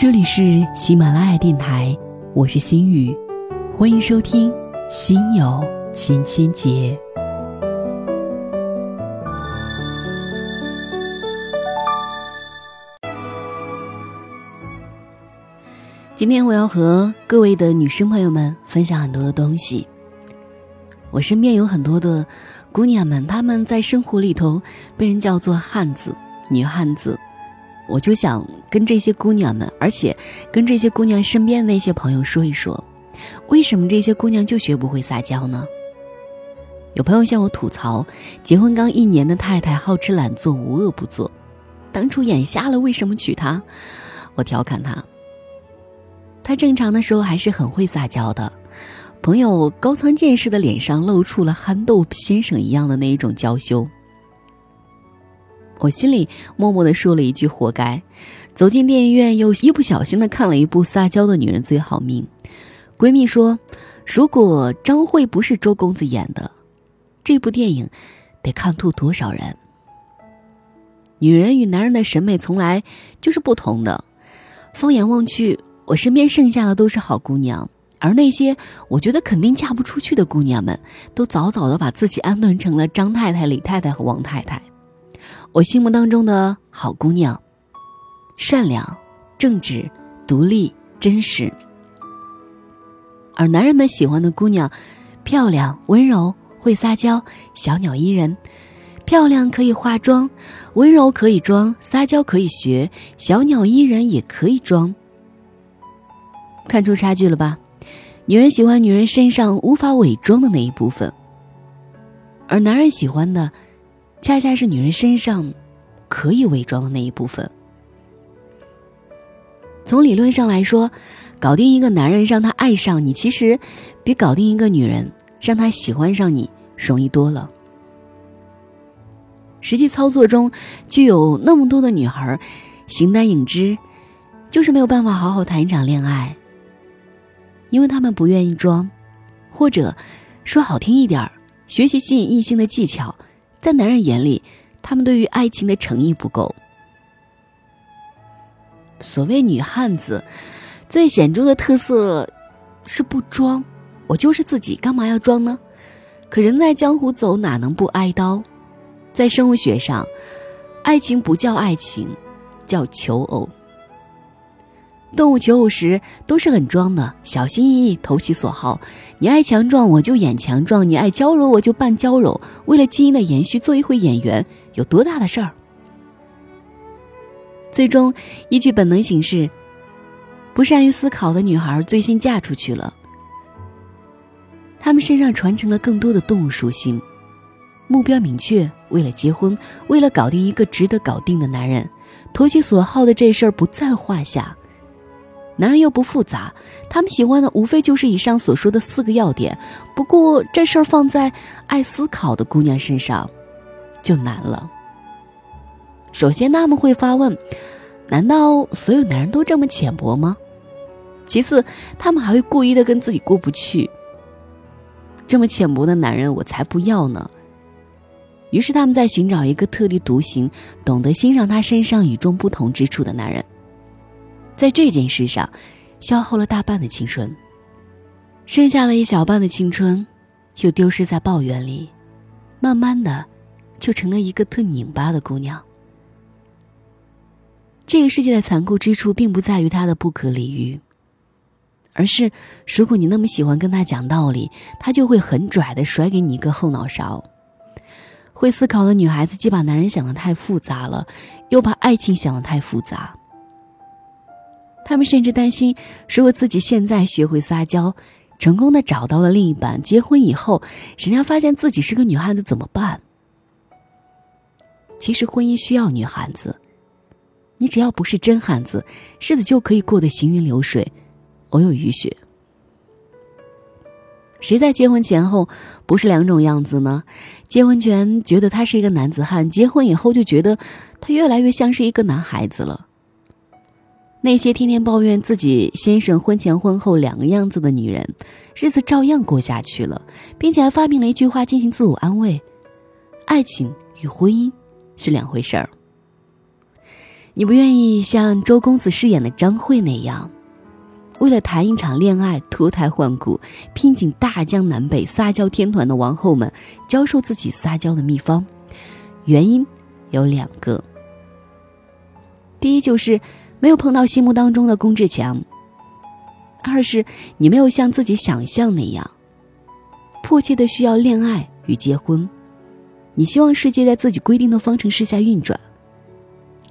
这里是喜马拉雅电台，我是心雨，欢迎收听《心有千千结》。今天我要和各位的女生朋友们分享很多的东西。我身边有很多的姑娘们，她们在生活里头被人叫做汉子、女汉子。我就想跟这些姑娘们，而且跟这些姑娘身边的那些朋友说一说，为什么这些姑娘就学不会撒娇呢？有朋友向我吐槽，结婚刚一年的太太好吃懒做，无恶不作，当初眼瞎了，为什么娶她？我调侃她，她正常的时候还是很会撒娇的。朋友高仓健士的脸上露出了憨豆先生一样的那一种娇羞。我心里默默的说了一句：“活该。”走进电影院，又一不小心的看了一部《撒娇的女人最好命》。闺蜜说：“如果张慧不是周公子演的，这部电影得看吐多少人？”女人与男人的审美从来就是不同的。放眼望去，我身边剩下的都是好姑娘，而那些我觉得肯定嫁不出去的姑娘们，都早早的把自己安顿成了张太太、李太太和王太太。我心目当中的好姑娘，善良、正直、独立、真实。而男人们喜欢的姑娘，漂亮、温柔、会撒娇、小鸟依人。漂亮可以化妆，温柔可以装，撒娇可以学，小鸟依人也可以装。看出差距了吧？女人喜欢女人身上无法伪装的那一部分，而男人喜欢的。恰恰是女人身上可以伪装的那一部分。从理论上来说，搞定一个男人让他爱上你，其实比搞定一个女人让他喜欢上你容易多了。实际操作中，就有那么多的女孩形单影只，就是没有办法好好谈一场恋爱，因为她们不愿意装，或者说好听一点学习吸引异性的技巧。在男人眼里，他们对于爱情的诚意不够。所谓女汉子，最显著的特色是不装。我就是自己，干嘛要装呢？可人在江湖走，哪能不挨刀？在生物学上，爱情不叫爱情，叫求偶。动物求偶时都是很装的，小心翼翼，投其所好。你爱强壮，我就演强壮；你爱娇柔，我就扮娇柔。为了基因的延续，做一回演员有多大的事儿？最终依据本能行事，不善于思考的女孩最先嫁出去了。她们身上传承了更多的动物属性，目标明确，为了结婚，为了搞定一个值得搞定的男人，投其所好的这事儿不在话下。男人又不复杂，他们喜欢的无非就是以上所说的四个要点。不过这事儿放在爱思考的姑娘身上，就难了。首先，他们会发问：难道所有男人都这么浅薄吗？其次，他们还会故意的跟自己过不去。这么浅薄的男人，我才不要呢。于是，他们在寻找一个特立独行、懂得欣赏他身上与众不同之处的男人。在这件事上，消耗了大半的青春，剩下了一小半的青春，又丢失在抱怨里，慢慢的，就成了一个特拧巴的姑娘。这个世界的残酷之处，并不在于他的不可理喻，而是如果你那么喜欢跟他讲道理，他就会很拽的甩给你一个后脑勺。会思考的女孩子，既把男人想的太复杂了，又把爱情想的太复杂。他们甚至担心，如果自己现在学会撒娇，成功的找到了另一半，结婚以后，人家发现自己是个女汉子怎么办？其实婚姻需要女汉子，你只要不是真汉子，日子就可以过得行云流水，偶有雨雪。谁在结婚前后不是两种样子呢？结婚前觉得他是一个男子汉，结婚以后就觉得他越来越像是一个男孩子了。那些天天抱怨自己先生婚前婚后两个样子的女人，日子照样过下去了，并且还发明了一句话进行自我安慰：爱情与婚姻是两回事儿。你不愿意像周公子饰演的张慧那样，为了谈一场恋爱脱胎换骨，拼尽大江南北撒娇天团的王后们教授自己撒娇的秘方。原因有两个：第一就是没有碰到心目当中的龚志强；二是你没有像自己想象那样迫切的需要恋爱与结婚，你希望世界在自己规定的方程式下运转。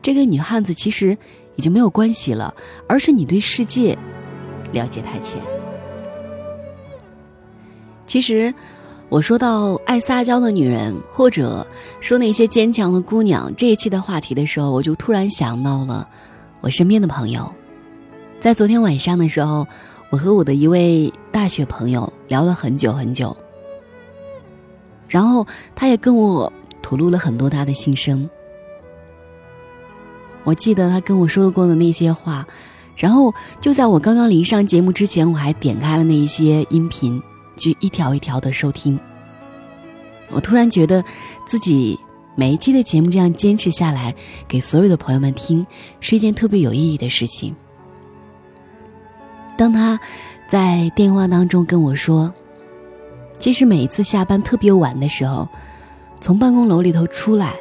这个女汉子其实已经没有关系了，而是你对世界了解太浅。其实，我说到爱撒娇的女人，或者说那些坚强的姑娘这一期的话题的时候，我就突然想到了我身边的朋友。在昨天晚上的时候，我和我的一位大学朋友聊了很久很久，然后他也跟我吐露了很多他的心声。我记得他跟我说过的那些话，然后就在我刚刚临上节目之前，我还点开了那一些音频，去一条一条的收听。我突然觉得，自己每一期的节目这样坚持下来，给所有的朋友们听，是一件特别有意义的事情。当他在电话当中跟我说，其实每一次下班特别晚的时候，从办公楼里头出来。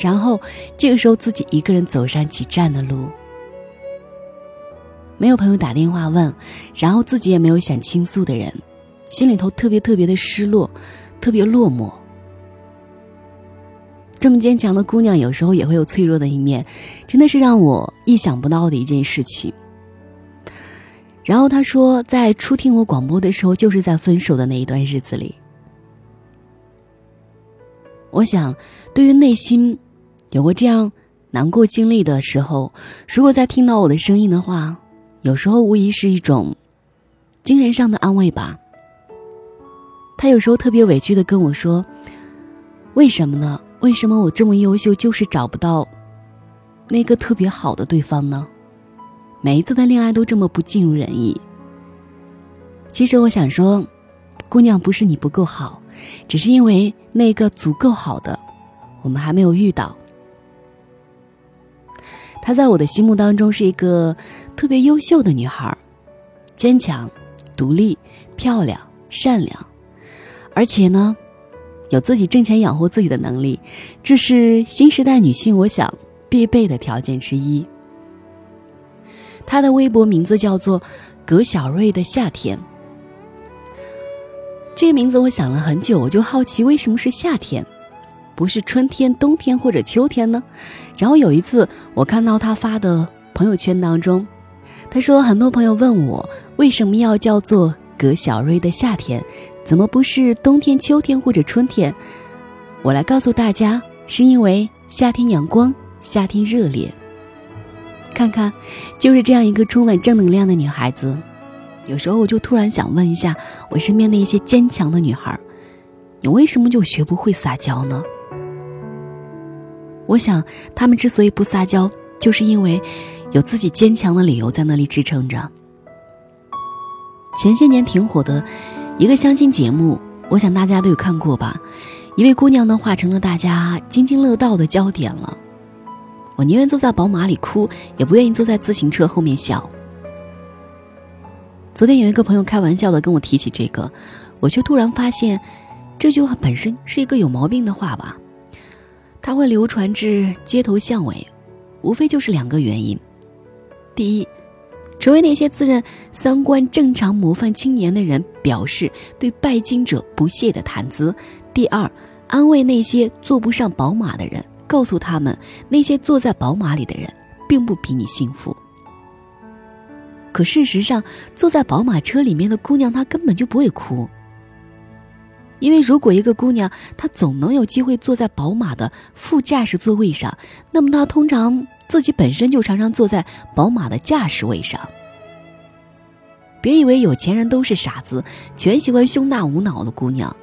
然后，这个时候自己一个人走上几站的路，没有朋友打电话问，然后自己也没有想倾诉的人，心里头特别特别的失落，特别落寞。这么坚强的姑娘，有时候也会有脆弱的一面，真的是让我意想不到的一件事情。然后他说，在初听我广播的时候，就是在分手的那一段日子里，我想，对于内心。有过这样难过经历的时候，如果再听到我的声音的话，有时候无疑是一种精神上的安慰吧。他有时候特别委屈的跟我说：“为什么呢？为什么我这么优秀，就是找不到那个特别好的对方呢？每一次的恋爱都这么不尽如人意。”其实我想说，姑娘不是你不够好，只是因为那个足够好的，我们还没有遇到。她在我的心目当中是一个特别优秀的女孩，坚强、独立、漂亮、善良，而且呢，有自己挣钱养活自己的能力，这是新时代女性我想必备的条件之一。她的微博名字叫做“葛小瑞的夏天”，这个名字我想了很久，我就好奇为什么是夏天。不是春天、冬天或者秋天呢？然后有一次，我看到他发的朋友圈当中，他说很多朋友问我为什么要叫做葛小瑞的夏天，怎么不是冬天、秋天或者春天？我来告诉大家，是因为夏天阳光，夏天热烈。看看，就是这样一个充满正能量的女孩子。有时候我就突然想问一下我身边的一些坚强的女孩，你为什么就学不会撒娇呢？我想，她们之所以不撒娇，就是因为有自己坚强的理由在那里支撑着。前些年挺火的一个相亲节目，我想大家都有看过吧？一位姑娘呢，化成了大家津津乐道的焦点了。我宁愿坐在宝马里哭，也不愿意坐在自行车后面笑。昨天有一个朋友开玩笑的跟我提起这个，我却突然发现，这句话本身是一个有毛病的话吧。它会流传至街头巷尾，无非就是两个原因：第一，成为那些自认三观正常模范青年的人表示对拜金者不屑的谈资；第二，安慰那些坐不上宝马的人，告诉他们那些坐在宝马里的人并不比你幸福。可事实上，坐在宝马车里面的姑娘，她根本就不会哭。因为如果一个姑娘她总能有机会坐在宝马的副驾驶座位上，那么她通常自己本身就常常坐在宝马的驾驶位上。别以为有钱人都是傻子，全喜欢胸大无脑的姑娘，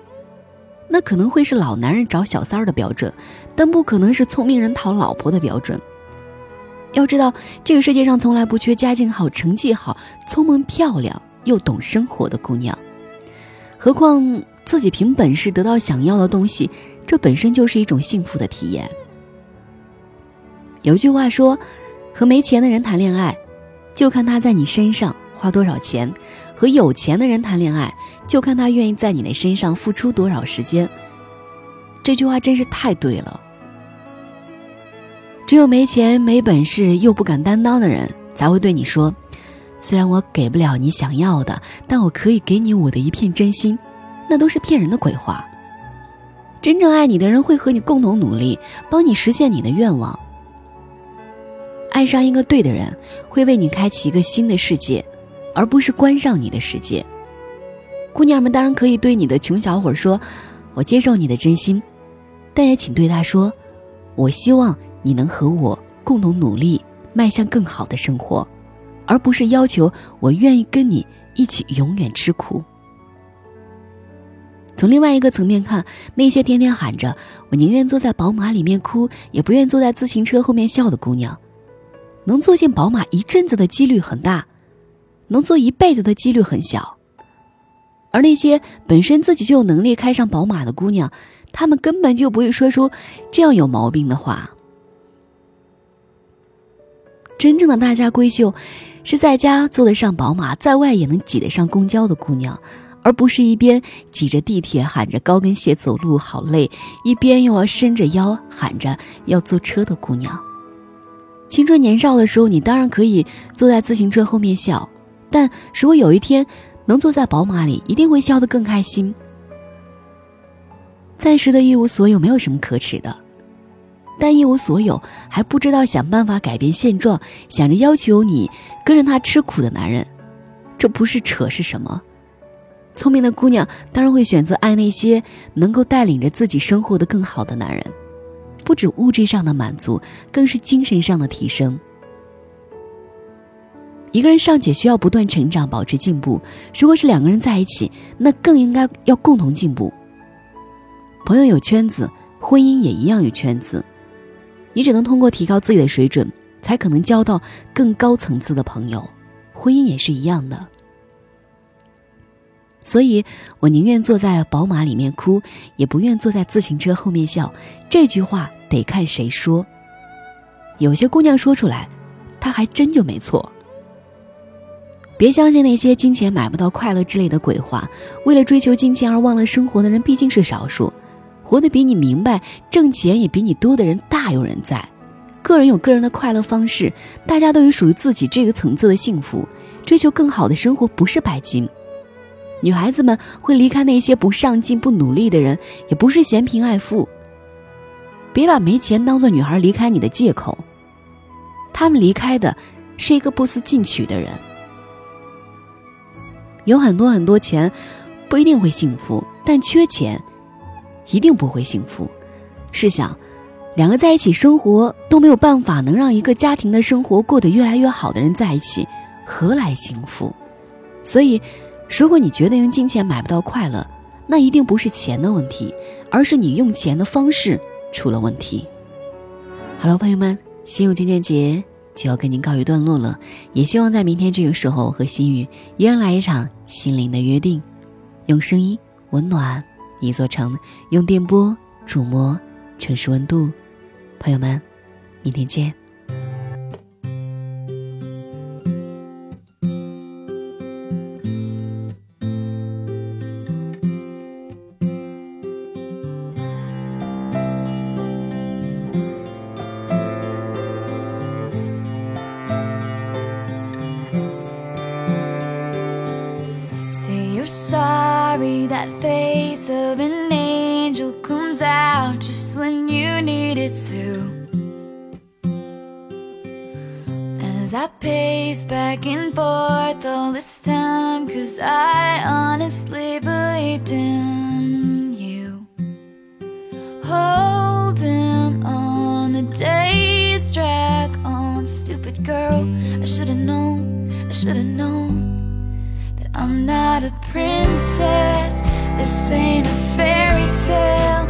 那可能会是老男人找小三儿的标准，但不可能是聪明人讨老婆的标准。要知道，这个世界上从来不缺家境好、成绩好、聪明漂亮又懂生活的姑娘，何况。自己凭本事得到想要的东西，这本身就是一种幸福的体验。有句话说：“和没钱的人谈恋爱，就看他在你身上花多少钱；和有钱的人谈恋爱，就看他愿意在你的身上付出多少时间。”这句话真是太对了。只有没钱、没本事又不敢担当的人，才会对你说：“虽然我给不了你想要的，但我可以给你我的一片真心。”那都是骗人的鬼话。真正爱你的人会和你共同努力，帮你实现你的愿望。爱上一个对的人，会为你开启一个新的世界，而不是关上你的世界。姑娘们当然可以对你的穷小伙说：“我接受你的真心。”但也请对他说：“我希望你能和我共同努力，迈向更好的生活，而不是要求我愿意跟你一起永远吃苦。”从另外一个层面看，那些天天喊着“我宁愿坐在宝马里面哭，也不愿坐在自行车后面笑”的姑娘，能坐进宝马一阵子的几率很大，能坐一辈子的几率很小。而那些本身自己就有能力开上宝马的姑娘，她们根本就不会说出这样有毛病的话。真正的大家闺秀，是在家坐得上宝马，在外也能挤得上公交的姑娘。而不是一边挤着地铁喊着高跟鞋走路好累，一边又要伸着腰喊着要坐车的姑娘。青春年少的时候，你当然可以坐在自行车后面笑，但如果有一天能坐在宝马里，一定会笑得更开心。暂时的一无所有没有什么可耻的，但一无所有还不知道想办法改变现状，想着要求你跟着他吃苦的男人，这不是扯是什么？聪明的姑娘当然会选择爱那些能够带领着自己生活的更好的男人，不止物质上的满足，更是精神上的提升。一个人尚且需要不断成长，保持进步。如果是两个人在一起，那更应该要共同进步。朋友有圈子，婚姻也一样有圈子。你只能通过提高自己的水准，才可能交到更高层次的朋友。婚姻也是一样的。所以，我宁愿坐在宝马里面哭，也不愿坐在自行车后面笑。这句话得看谁说。有些姑娘说出来，她还真就没错。别相信那些金钱买不到快乐之类的鬼话。为了追求金钱而忘了生活的人毕竟是少数，活得比你明白、挣钱也比你多的人大有人在。个人有个人的快乐方式，大家都有属于自己这个层次的幸福。追求更好的生活不是拜金。女孩子们会离开那些不上进、不努力的人，也不是嫌贫爱富。别把没钱当做女孩离开你的借口。他们离开的，是一个不思进取的人。有很多很多钱，不一定会幸福，但缺钱，一定不会幸福。试想，两个在一起生活都没有办法能让一个家庭的生活过得越来越好的人在一起，何来幸福？所以。如果你觉得用金钱买不到快乐，那一定不是钱的问题，而是你用钱的方式出了问题。好了，朋友们，心有千千结就要跟您告一段落了，也希望在明天这个时候和心雨依然来一场心灵的约定，用声音温暖一座城，用电波触摸城市温度。朋友们，明天见。This time, cause I honestly believed in you. Holding on, the days drag on. Stupid girl, I should've known, I should've known that I'm not a princess. This ain't a fairy tale.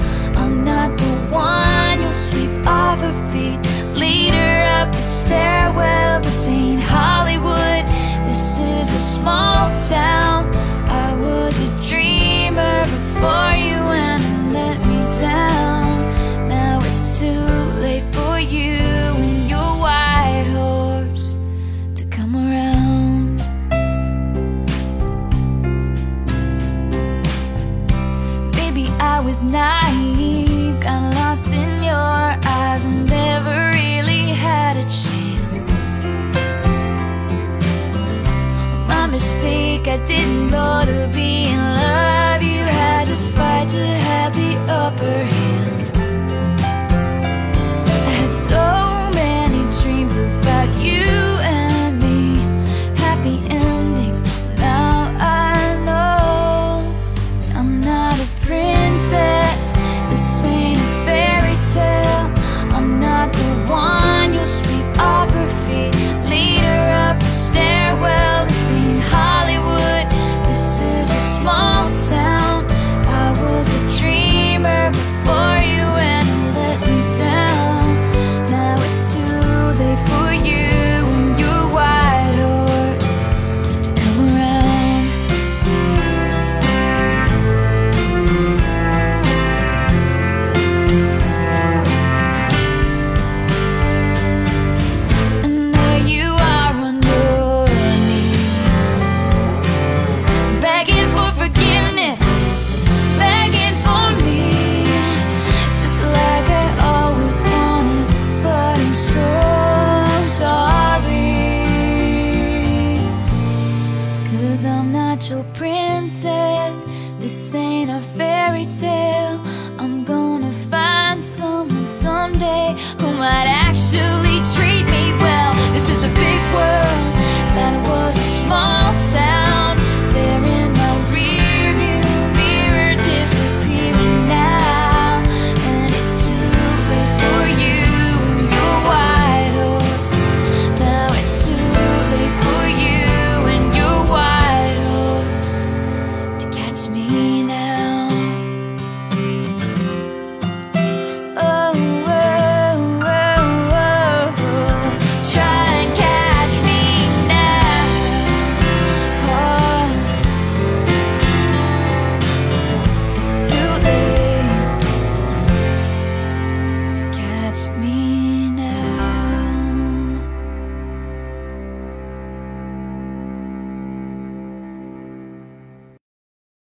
same